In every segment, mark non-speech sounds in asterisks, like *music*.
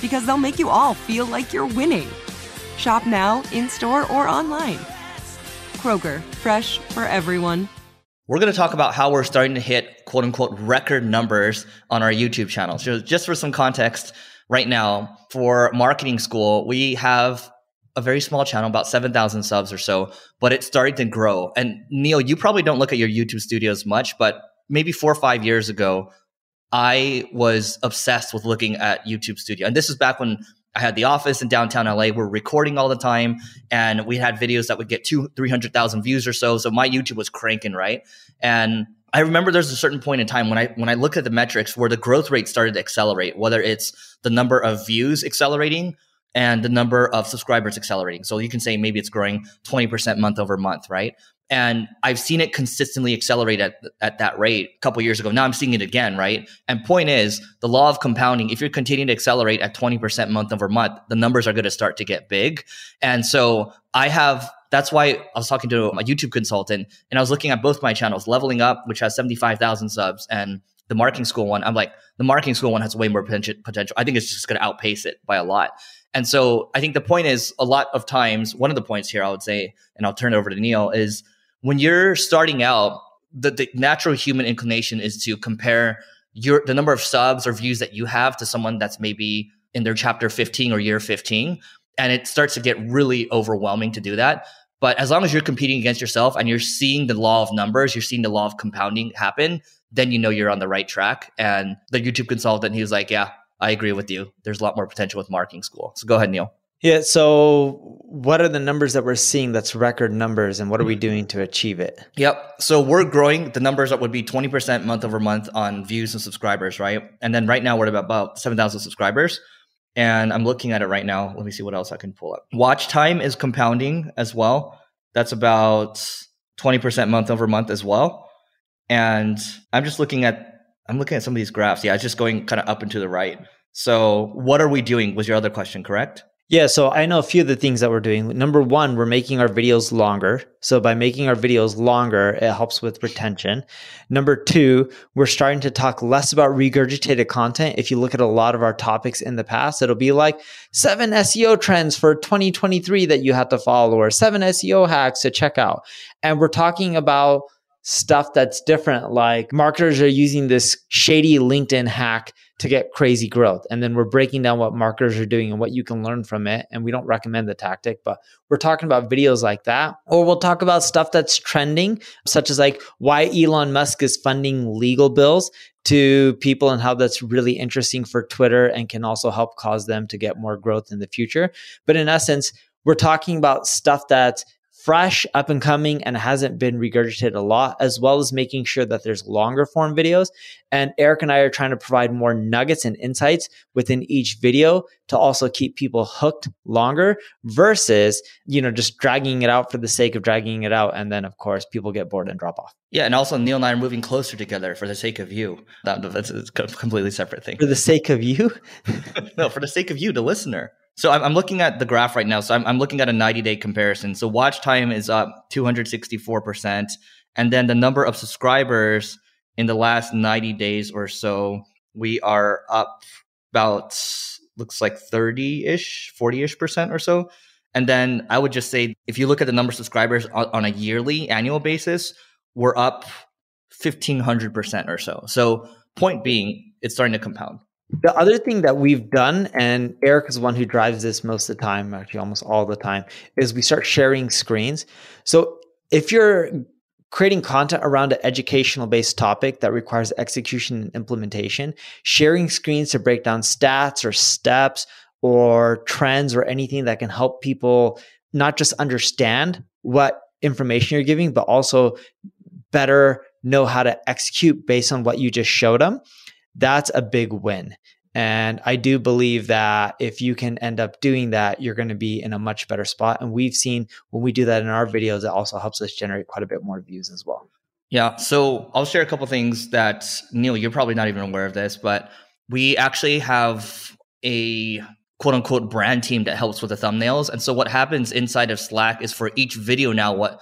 because they'll make you all feel like you're winning. Shop now, in store, or online. Kroger, fresh for everyone. We're going to talk about how we're starting to hit quote unquote record numbers on our YouTube channel. So, just for some context, right now for marketing school, we have a very small channel, about 7,000 subs or so, but it's starting to grow. And Neil, you probably don't look at your YouTube studios much, but maybe four or five years ago, I was obsessed with looking at YouTube studio. And this is back when I had the office in downtown LA. We're recording all the time, and we had videos that would get two, three hundred thousand views or so. So my YouTube was cranking, right? And I remember there's a certain point in time when I when I look at the metrics where the growth rate started to accelerate, whether it's the number of views accelerating and the number of subscribers accelerating. So you can say maybe it's growing 20% month over month, right? And I've seen it consistently accelerate at, at that rate a couple years ago. Now I'm seeing it again, right? And point is the law of compounding, if you're continuing to accelerate at 20% month over month, the numbers are going to start to get big. And so I have that's why I was talking to a YouTube consultant and I was looking at both my channels, Leveling Up, which has 75,000 subs, and the marketing school one. I'm like, the marketing school one has way more potential. I think it's just going to outpace it by a lot. And so I think the point is a lot of times, one of the points here I would say, and I'll turn it over to Neil, is when you're starting out, the, the natural human inclination is to compare your the number of subs or views that you have to someone that's maybe in their chapter 15 or year 15 and it starts to get really overwhelming to do that. But as long as you're competing against yourself and you're seeing the law of numbers you're seeing the law of compounding happen then you know you're on the right track. And the youtube consultant he was like yeah i agree with you. There's a lot more potential with marketing school. So go ahead neil yeah. So, what are the numbers that we're seeing that's record numbers, and what are we hmm. doing to achieve it? Yep. So, we're growing the numbers that would be 20% month over month on views and subscribers, right? And then right now, we're at about 7,000 subscribers. And I'm looking at it right now. Let me see what else I can pull up. Watch time is compounding as well. That's about 20% month over month as well. And I'm just looking at, I'm looking at some of these graphs. Yeah, it's just going kind of up and to the right. So, what are we doing? Was your other question correct? Yeah, so I know a few of the things that we're doing. Number one, we're making our videos longer. So by making our videos longer, it helps with retention. Number two, we're starting to talk less about regurgitated content. If you look at a lot of our topics in the past, it'll be like seven SEO trends for 2023 that you have to follow or seven SEO hacks to check out. And we're talking about stuff that's different, like marketers are using this shady LinkedIn hack to get crazy growth. And then we're breaking down what marketers are doing and what you can learn from it. And we don't recommend the tactic, but we're talking about videos like that. Or we'll talk about stuff that's trending, such as like why Elon Musk is funding legal bills to people and how that's really interesting for Twitter and can also help cause them to get more growth in the future. But in essence, we're talking about stuff that's fresh, up and coming, and hasn't been regurgitated a lot, as well as making sure that there's longer form videos. And Eric and I are trying to provide more nuggets and insights within each video to also keep people hooked longer versus, you know, just dragging it out for the sake of dragging it out. And then, of course, people get bored and drop off. Yeah. And also, Neil and I are moving closer together for the sake of you. That, that's a completely separate thing. For the sake of you? *laughs* no, for the sake of you, the listener. So I'm, I'm looking at the graph right now. So I'm, I'm looking at a 90 day comparison. So watch time is up 264%. And then the number of subscribers in the last 90 days or so, we are up about, looks like 30 ish, 40 ish percent or so. And then I would just say, if you look at the number of subscribers on, on a yearly annual basis, we're up 1500% or so. So point being, it's starting to compound. The other thing that we've done, and Eric is the one who drives this most of the time, actually almost all the time, is we start sharing screens. So if you're creating content around an educational based topic that requires execution and implementation, sharing screens to break down stats or steps or trends or anything that can help people not just understand what information you're giving, but also better know how to execute based on what you just showed them that's a big win. And I do believe that if you can end up doing that, you're going to be in a much better spot. And we've seen when we do that in our videos, it also helps us generate quite a bit more views as well. Yeah. So I'll share a couple things that Neil, you're probably not even aware of this, but we actually have a quote unquote brand team that helps with the thumbnails. And so what happens inside of Slack is for each video now, what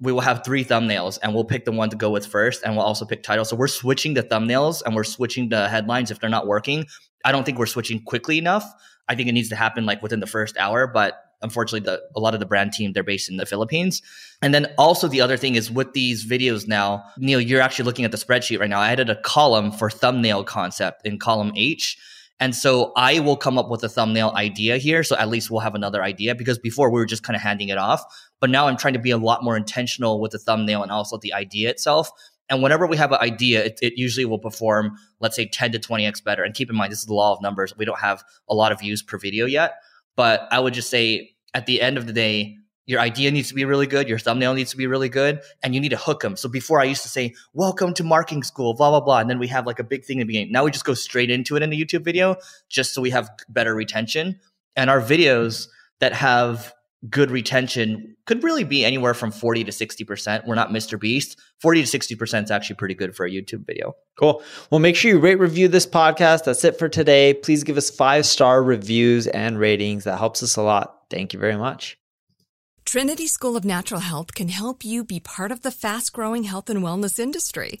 we will have three thumbnails and we'll pick the one to go with first and we'll also pick titles. So we're switching the thumbnails and we're switching the headlines if they're not working. I don't think we're switching quickly enough. I think it needs to happen like within the first hour, but unfortunately the a lot of the brand team they're based in the Philippines. And then also the other thing is with these videos now, Neil, you're actually looking at the spreadsheet right now. I added a column for thumbnail concept in column H. And so I will come up with a thumbnail idea here. So at least we'll have another idea because before we were just kind of handing it off. But now I'm trying to be a lot more intentional with the thumbnail and also the idea itself. And whenever we have an idea, it, it, usually will perform, let's say 10 to 20x better. And keep in mind, this is the law of numbers. We don't have a lot of views per video yet. But I would just say at the end of the day, your idea needs to be really good. Your thumbnail needs to be really good and you need to hook them. So before I used to say, welcome to marketing school, blah, blah, blah. And then we have like a big thing in the beginning. Now we just go straight into it in the YouTube video just so we have better retention. And our videos that have good retention could really be anywhere from 40 to 60%. We're not Mr. Beast. 40 to 60% is actually pretty good for a YouTube video. Cool. Well, make sure you rate review this podcast. That's it for today. Please give us five star reviews and ratings. That helps us a lot. Thank you very much. Trinity School of Natural Health can help you be part of the fast growing health and wellness industry.